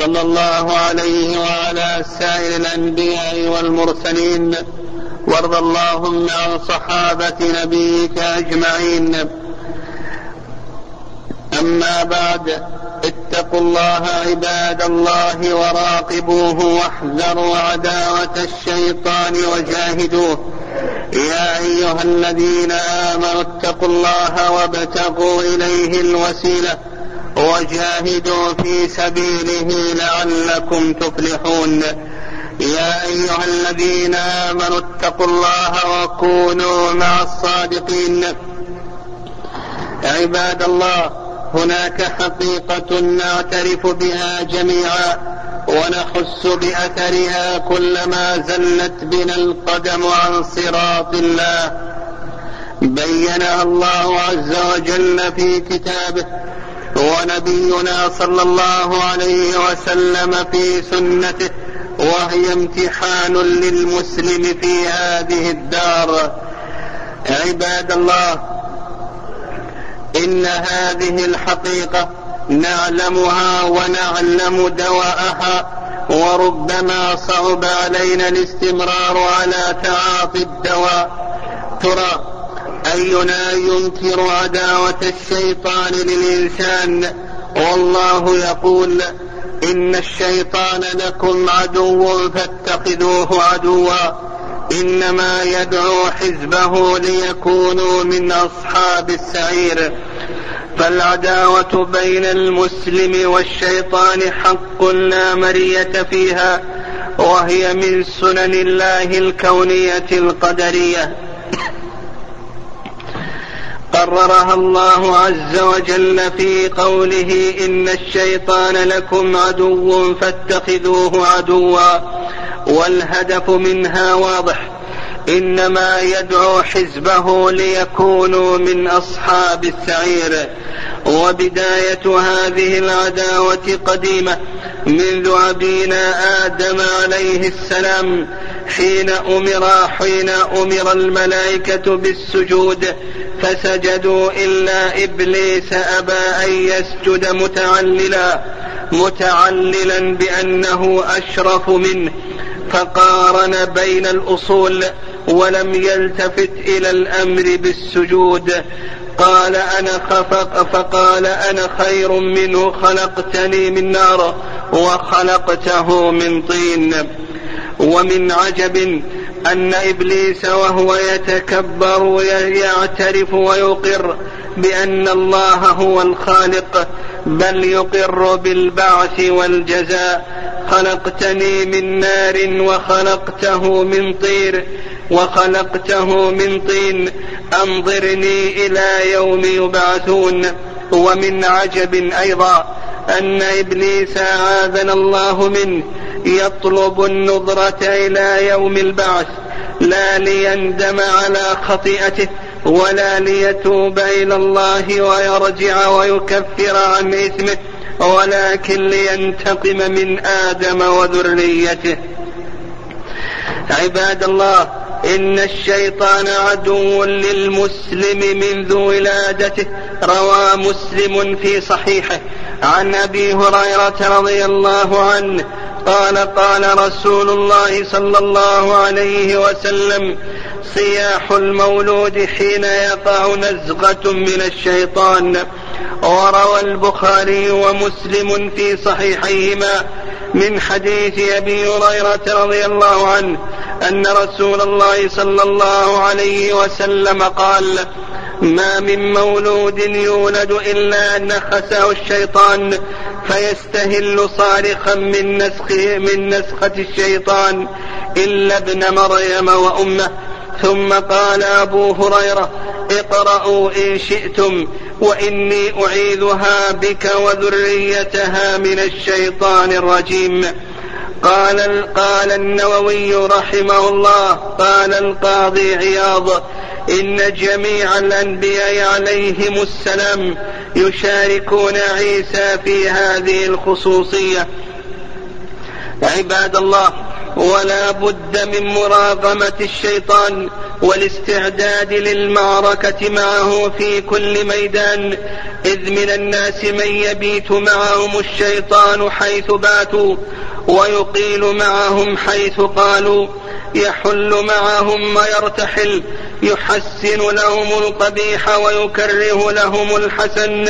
صلى الله عليه وعلى سائر الأنبياء والمرسلين وارض اللهم عن صحابة نبيك أجمعين. أما بعد اتقوا الله عباد الله وراقبوه واحذروا عداوة الشيطان وجاهدوه. يا أيها الذين آمنوا اتقوا الله وابتغوا إليه الوسيلة. وجاهدوا في سبيله لعلكم تفلحون. يا أيها الذين آمنوا اتقوا الله وكونوا مع الصادقين. عباد الله هناك حقيقة نعترف بها جميعا ونحس بأثرها كلما زلت بنا القدم عن صراط الله. بينها الله عز وجل في كتابه ونبينا صلى الله عليه وسلم في سنته وهي امتحان للمسلم في هذه الدار. عباد الله إن هذه الحقيقة نعلمها ونعلم دواءها وربما صعب علينا الاستمرار على تعاطي الدواء. ترى أينا ينكر عداوة الشيطان للإنسان؟ والله يقول إن الشيطان لكم عدو فاتخذوه عدوا. إنما يدعو حزبه ليكونوا من أصحاب السعير. فالعداوة بين المسلم والشيطان حق لا مرية فيها وهي من سنن الله الكونية القدرية. قررها الله عز وجل في قوله إن الشيطان لكم عدو فاتخذوه عدوا والهدف منها واضح إنما يدعو حزبه ليكونوا من أصحاب السعير وبداية هذه العداوة قديمة منذ أبينا آدم عليه السلام حين أمر حين أمر الملائكة بالسجود فسجدوا إلا إبليس أبى أن يسجد متعللا متعللا بأنه أشرف منه. فقارن بين الأصول ولم يلتفت إلى الأمر بالسجود. قال أنا خفق فقال أنا خير منه خلقتني من نار وخلقته من طين. ومن عجب أن إبليس وهو يتكبر يعترف ويقر بأن الله هو الخالق بل يقر بالبعث والجزاء. خلقتني من نار وخلقته من طير وخلقته من طين. أنظرني إلى يوم يبعثون ومن عجب أيضا أن إبليس عاذنا الله منه. يطلب النظرة إلى يوم البعث لا ليندم على خطيئته ولا ليتوب إلى الله ويرجع ويكفر عن إثمه ولكن لينتقم من آدم وذريته. عباد الله إن الشيطان عدو للمسلم منذ ولادته روى مسلم في صحيحه. عن أبي هريرة رضي الله عنه قال قال رسول الله صلى الله عليه وسلم صياح المولود حين يقع نزغة من الشيطان. وروى البخاري ومسلم في صحيحيهما من حديث أبي هريرة رضي الله عنه أن رسول الله صلى الله عليه وسلم قال ما من مولود يولد إلا نخسه الشيطان فيستهل صارخا من نسخه من نسخة الشيطان إلا ابن مريم وأمه. ثم قال أبو هريرة اقرأوا إن شئتم وإني أعيذها بك وذريتها من الشيطان الرجيم. قال قال النووي رحمه الله قال القاضي عياض إن جميع الأنبياء عليهم السلام يشاركون عيسى في هذه الخصوصية. عباد الله ولا بد من مراغمة الشيطان والاستعداد للمعركة معه في كل ميدان إذ من الناس من يبيت معهم الشيطان حيث باتوا ويقيل معهم حيث قالوا يحل معهم ويرتحل يحسن لهم القبيح ويكره لهم الحسن.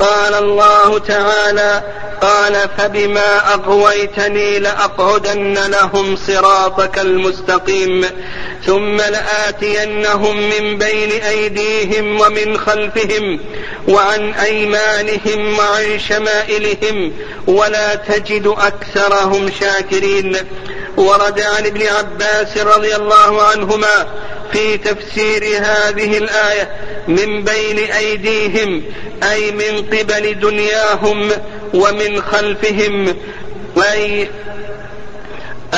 قال الله تعالى قال فبما أغويتني لأقعدن لهم صراطك المستقيم ثم لآتينهم من بين أيديهم ومن خلفهم وعن أيمانهم وعن شمائلهم ولا تجد أكثرهم شاكرين. ورد عن ابن عباس رضي الله عنهما في تفسير هذه الآية من بين أيديهم أي من قبل دنياهم ومن خلفهم أي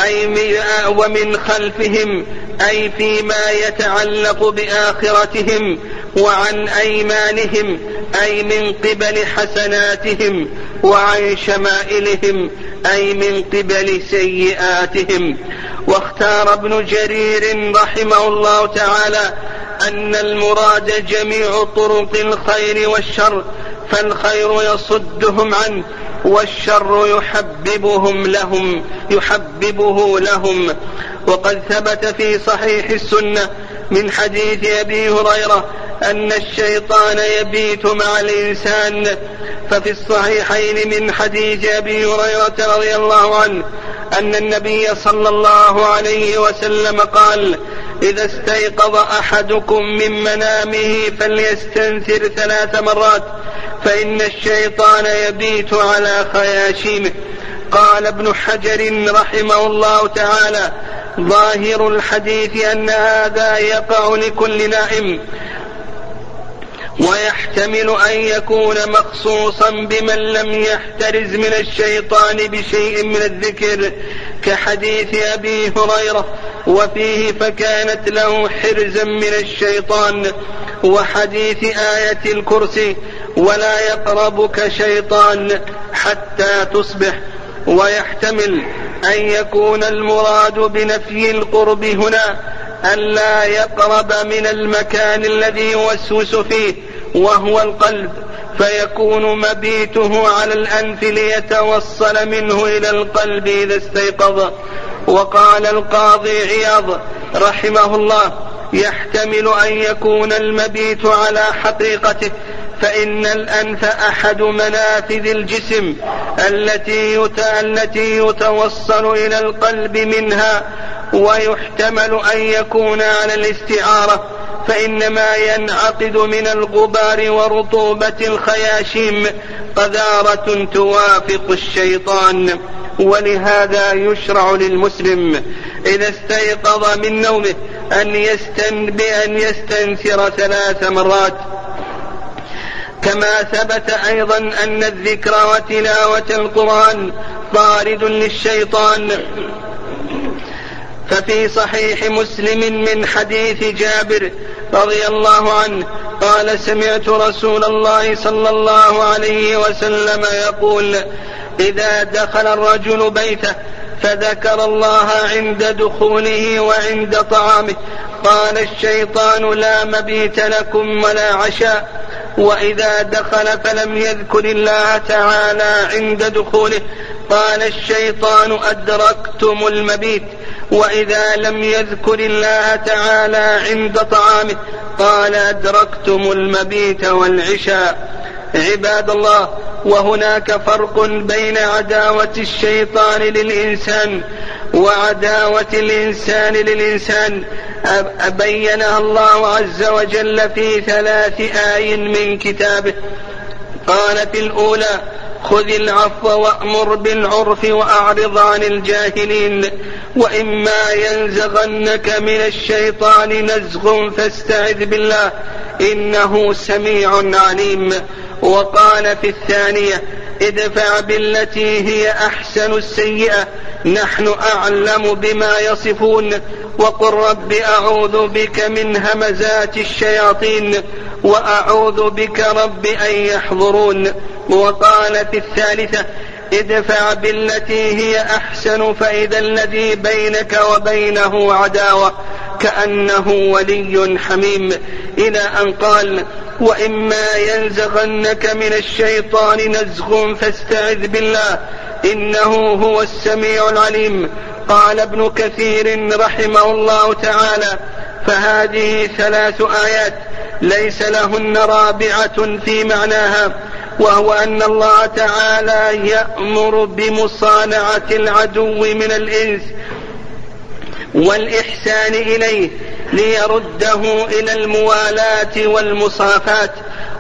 أي ومن خلفهم أي فيما يتعلق بآخرتهم وعن أيمانهم أي من قبل حسناتهم وعن شمائلهم أي من قبل سيئاتهم. واختار ابن جرير رحمه الله تعالى أن المراد جميع طرق الخير والشر فالخير يصدهم عنه والشر يحببهم لهم يحببه لهم. وقد ثبت في صحيح السنة من حديث أبي هريرة أن الشيطان يبيت مع الإنسان ففي الصحيحين من حديث أبي هريرة رضي الله عنه أن النبي صلى الله عليه وسلم قال إذا استيقظ أحدكم من منامه فليستنثر ثلاث مرات فإن الشيطان يبيت على خياشيمه. قال ابن حجر رحمه الله تعالى ظاهر الحديث أن هذا يقع لكل نائم. ويحتمل أن يكون مخصوصا بمن لم يحترز من الشيطان بشيء من الذكر كحديث أبي هريرة. وفيه فكانت له حرزا من الشيطان وحديث آية الكرسي ولا يقربك شيطان حتى تصبح ويحتمل أن يكون المراد بنفي القرب هنا ألا يقرب من المكان الذي يوسوس فيه وهو القلب فيكون مبيته على الأنف ليتوصل منه إلى القلب إذا استيقظ. وقال القاضي عياض رحمه الله يحتمل أن يكون المبيت على حقيقته فإن الأنف أحد منافذ الجسم التي التي يتوصل إلى القلب منها ويحتمل أن يكون على الاستعارة فإن ما ينعقد من الغبار ورطوبة الخياشيم قذارة توافق الشيطان ولهذا يشرع للمسلم إذا استيقظ من نومه أن يستن بأن يستنثر ثلاث مرات. كما ثبت أيضا أن الذكر وتلاوة القرآن طارد للشيطان. ففي صحيح مسلم من حديث جابر رضي الله عنه قال سمعت رسول الله صلى الله عليه وسلم يقول إذا دخل الرجل بيته فذكر الله عند دخوله وعند طعامه. قال الشيطان لا مبيت لكم ولا عشاء. وإذا دخل فلم يذكر الله تعالى عند دخوله قال الشيطان أدركتم المبيت. وإذا لم يذكر الله تعالى عند طعامه قال أدركتم المبيت والعشاء. عباد الله وهناك فرق بين عداوة الشيطان للإنسان وعداوة الإنسان للإنسان. بينها الله عز وجل في ثلاث آي من كتابه. قال في الأولى خذ العفو وأمر بالعرف وأعرض عن الجاهلين وإما ينزغنك من الشيطان نزغ فاستعذ بالله إنه سميع عليم. وقال في الثانية ادفع بالتي هي أحسن السيئة. نحن أعلم بما يصفون. وقل رب أعوذ بك من همزات الشياطين. وأعوذ بك رب أن يحضرون. وقال في الثالثة ادفع بالتي هي أحسن فإذا الذي بينك وبينه عداوة. كأنه ولي حميم. إلى أن قال وإما ينزغنك من الشيطان نزغ فاستعذ بالله إنه هو السميع العليم. قال ابن كثير رحمه الله تعالى فهذه ثلاث آيات ليس لهن رابعة في معناها وهو أن الله تعالى يأمر بمصانعة العدو من الإنس والإحسان إليه ليرده إلى الموالاة والمصافات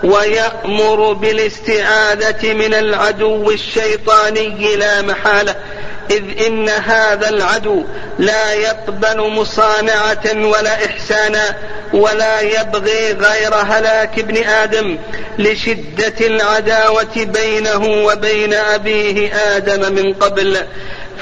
ويأمر بالاستعاذة من العدو الشيطاني لا محالة إذ إن هذا العدو لا يقبل مصانعة ولا إحسانا ولا يبغي غير هلاك ابن آدم لشدة العداوة بينه وبين أبيه آدم من قبل.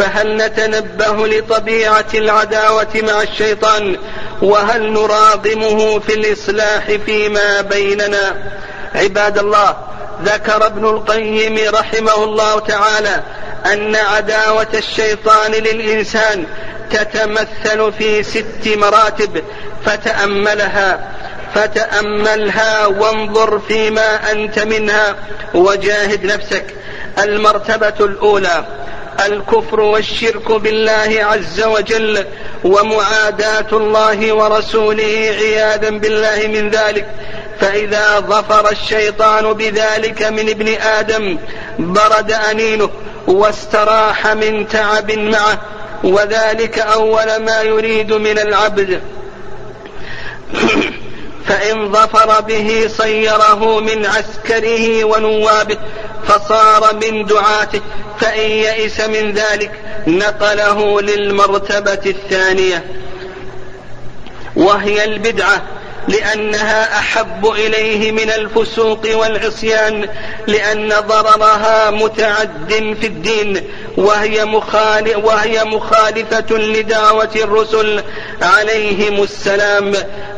فهل نتنبه لطبيعة العداوة مع الشيطان؟ وهل نراغمه في الإصلاح فيما بيننا؟ عباد الله ذكر ابن القيم رحمه الله تعالى أن عداوة الشيطان للإنسان تتمثل في ست مراتب. فتأملها فتأملها وانظر فيما أنت منها وجاهد نفسك. المرتبة الأولى الكفر والشرك بالله عز وجل ومعاداة الله ورسوله عياذا بالله من ذلك. فإذا ظفر الشيطان بذلك من ابن آدم برد أنينه واستراح من تعب معه. وذلك أول ما يريد من العبد. فإن ظفر به صيره من عسكره ونوابه فصار من دعاته فإن يئس من ذلك نقله للمرتبة الثانية. وهي البدعة. لأنها أحب إليه من الفسوق والعصيان لأن ضررها متعد في الدين وهي, مخالف وهي مخالفة لدعوة الرسل عليهم السلام.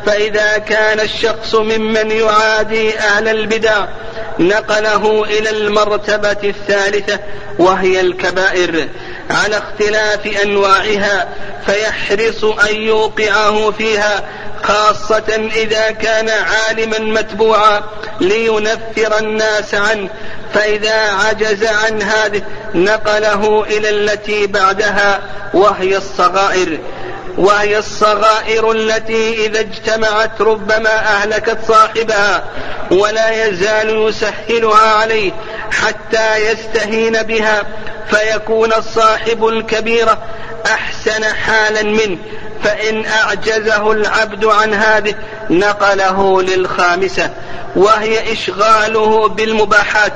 فإذا كان الشخص ممن يعادي أهل البدع نقله إلى المرتبة الثالثة وهي الكبائر. على اختلاف أنواعها فيحرص أن يوقعه فيها خاصة إذا كان عالما متبوعا لينفر الناس عنه فإذا عجز عن هذه نقله إلى التي بعدها وهي الصغائر. وهي الصغائر التي إذا اجتمعت ربما أهلكت صاحبها ولا يزال يسهلها عليه حتى يستهين بها. فيكون الصاحب الكبيرة أحسن حالا منه فإن أعجزه العبد عن هذه نقله للخامسة وهي إشغاله بالمباحات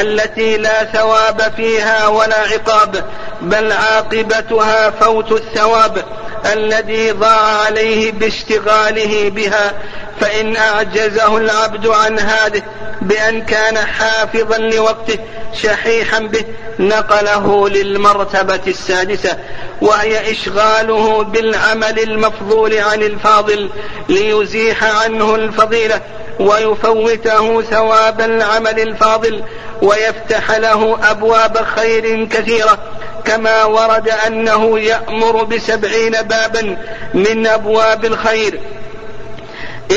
التي لا ثواب فيها ولا عقاب بل عاقبتها فوت الثواب. الذي ضاع عليه باشتغاله بها فإن أعجزه العبد عن هذه بأن كان حافظا لوقته شحيحا به نقله للمرتبة السادسة وهي إشغاله بالعمل المفضول عن الفاضل ليزيح عنه الفضيلة ويفوته ثواب العمل الفاضل ويفتح له أبواب خير كثيرة. كما ورد أنه يأمر بسبعين بابا من أبواب الخير.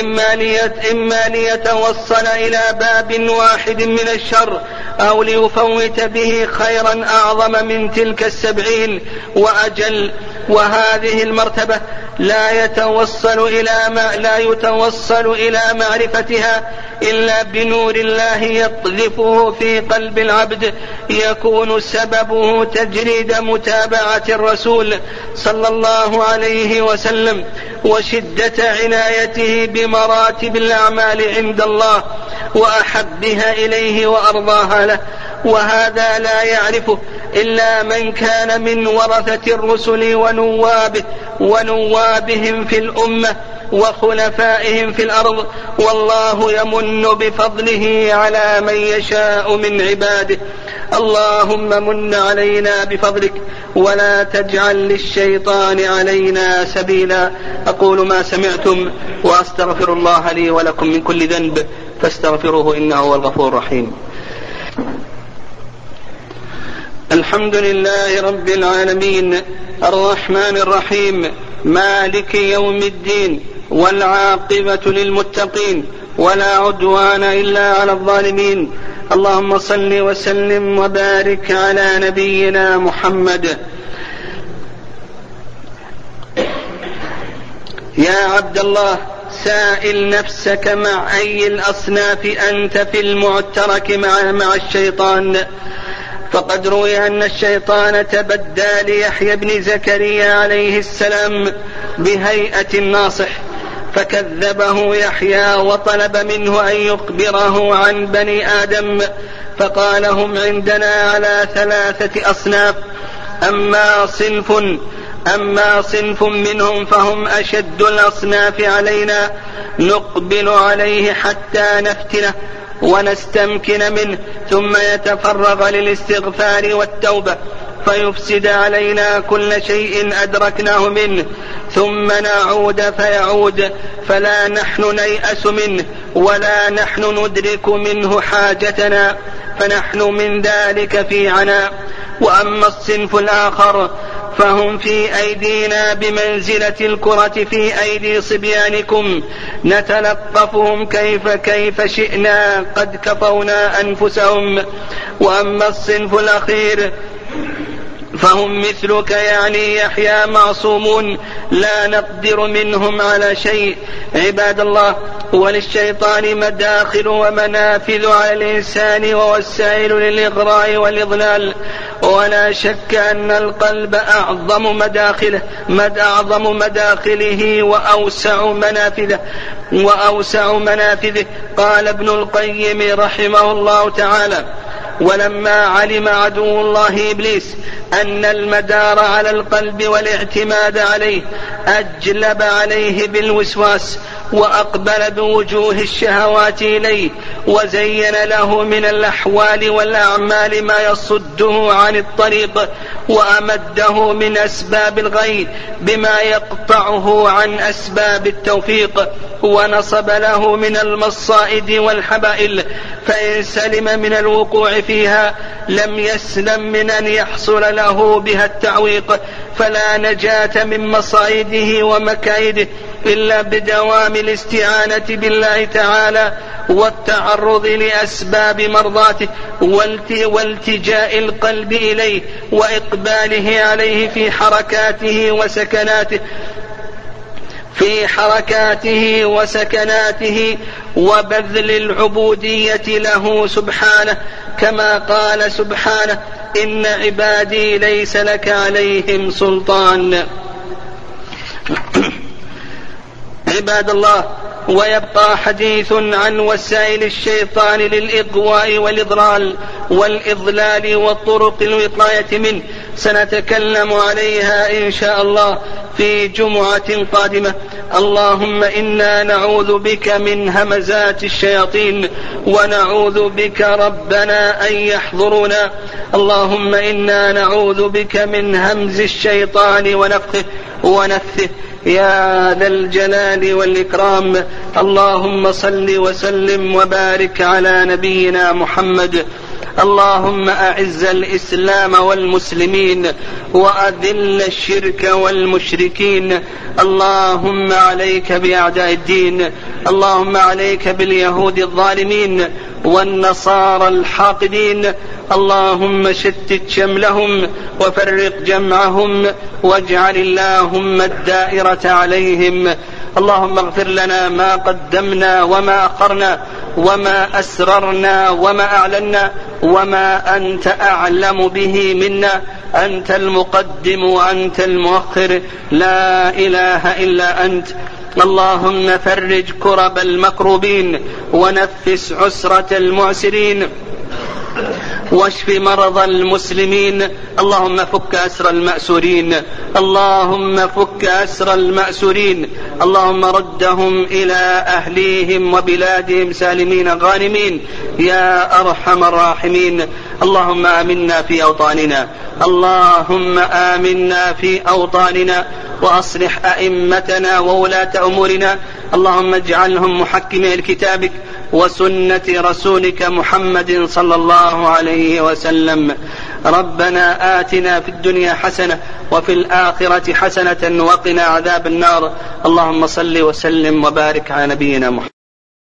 إما, ليت إما ليتوصل إلى باب واحد من الشر أو ليفوت به خيرا أعظم من تلك السبعين وأجل وهذه المرتبة لا يتوصل إلى ما لا يتوصل إلى معرفتها إلا بنور الله يقذفه في قلب العبد يكون سببه تجريد متابعة الرسول صلى الله عليه وسلم وشدة عنايته بمراتب الأعمال عند الله وأحبها إليه وأرضاها له. وهذا لا يعرفه إلا من كان من ورثة الرسل ونوابه ونوابهم في الأمة وخلفائهم في الأرض والله يمن بفضله على من يشاء من عباده. اللهم من علينا بفضلك ولا تجعل للشيطان علينا سبيلا. أقول ما سمعتم وأستغفر الله لي ولكم من كل ذنب فاستغفروه إنه هو الغفور الرحيم. الحمد لله رب العالمين الرحمن الرحيم مالك يوم الدين والعاقبة للمتقين ولا عدوان إلا على الظالمين. اللهم صل وسلم وبارك على نبينا محمد. يا عبد الله سائل نفسك مع أي الأصناف أنت في المعترك مع, مع الشيطان؟ فقد روي أن الشيطان تبدى ليحيى بن زكريا عليه السلام بهيئة الناصح فكذبه يحيى وطلب منه أن يخبره عن بني آدم فقال هم عندنا على ثلاثة أصناف أما صنف أما صنف منهم فهم أشد الأصناف علينا نقبل عليه حتى نفتنه ونستمكن منه ثم يتفرغ للاستغفار والتوبة. فيفسد علينا كل شيء أدركناه منه ثم نعود فيعود فلا نحن نيأس منه ولا نحن ندرك منه حاجتنا فنحن من ذلك في عناء وأما الصنف الآخر فهم في أيدينا بمنزلة الكرة في أيدي صبيانكم نتلقفهم كيف كيف شئنا قد كفونا أنفسهم. وأما الصنف الأخير فهم مثلك يعني يحيى معصومون. لا نقدر منهم على شيء. عباد الله وللشيطان مداخل ومنافذ على الإنسان ووسائل للإغراء والإضلال. ولا شك أن القلب أعظم مداخله مد أعظم مداخله وأوسع منافذه وأوسع منافذه. قال ابن القيم رحمه الله تعالى ولما علم عدو الله إبليس أن المدار على القلب والاعتماد عليه أجلب عليه بالوسواس وأقبل بوجوه الشهوات إليه وزين له من الأحوال والأعمال ما يصده عن الطريق وأمده من أسباب الغي بما يقطعه عن أسباب التوفيق ونصب له من المصائد والحبائل فإن سلم من الوقوع فيها لم يسلم من أن يحصل له بها التعويق فلا نجاة من مصائده ومكايده إلا بدوام الاستعانة بالله تعالى والتعرض لأسباب مرضاته والتجاء القلب إليه وإقباله عليه في حركاته وسكناته في حركاته وسكناته وبذل العبودية له سبحانه كما قال سبحانه إن عبادي ليس لك عليهم سلطان. عباد الله ويبقى حديث عن وسائل الشيطان للإغواء والإضلال والإضلال والطرق الوقاية منه. سنتكلم عليها إن شاء الله. في جمعة قادمة. اللهم إنا نعوذ بك من همزات الشياطين ونعوذ بك ربنا أن يحضرونا. اللهم إنا نعوذ بك من همز الشيطان ونفخه ونفثه. يا ذا الجلال والإكرام. اللهم صل وسلم وبارك على نبينا محمد اللهم أعز الإسلام والمسلمين وأذل الشرك والمشركين. اللهم عليك بأعداء الدين. اللهم عليك باليهود الظالمين. والنصارى الحاقدين. اللهم شتت شملهم وفرق جمعهم واجعل اللهم الدائرة عليهم. اللهم اغفر لنا ما قدمنا وما أخرنا وما أسررنا وما أعلنا وما أنت أعلم به منا. أنت المقدم وأنت المؤخر. لا إله إلا أنت. اللهم فرج كرب المكروبين ونفس عسرة المعسرين. واشف مرضى المسلمين. اللهم فك أسر المأسورين. اللهم فك أسر المأسورين. اللهم ردهم إلى أهليهم وبلادهم سالمين غانمين. يا أرحم الراحمين. اللهم آمنا في أوطاننا. اللهم آمنا في أوطاننا. وأصلح أئمتنا وولاة أمورنا. اللهم اجعلهم محكمي لكتابك وسنة رسولك محمد صلى الله عليه وسلم. ربنا آتنا في الدنيا حسنة وفي الآخرة حسنة وقنا عذاب النار. اللهم صل وسلم وبارك على نبينا محمد.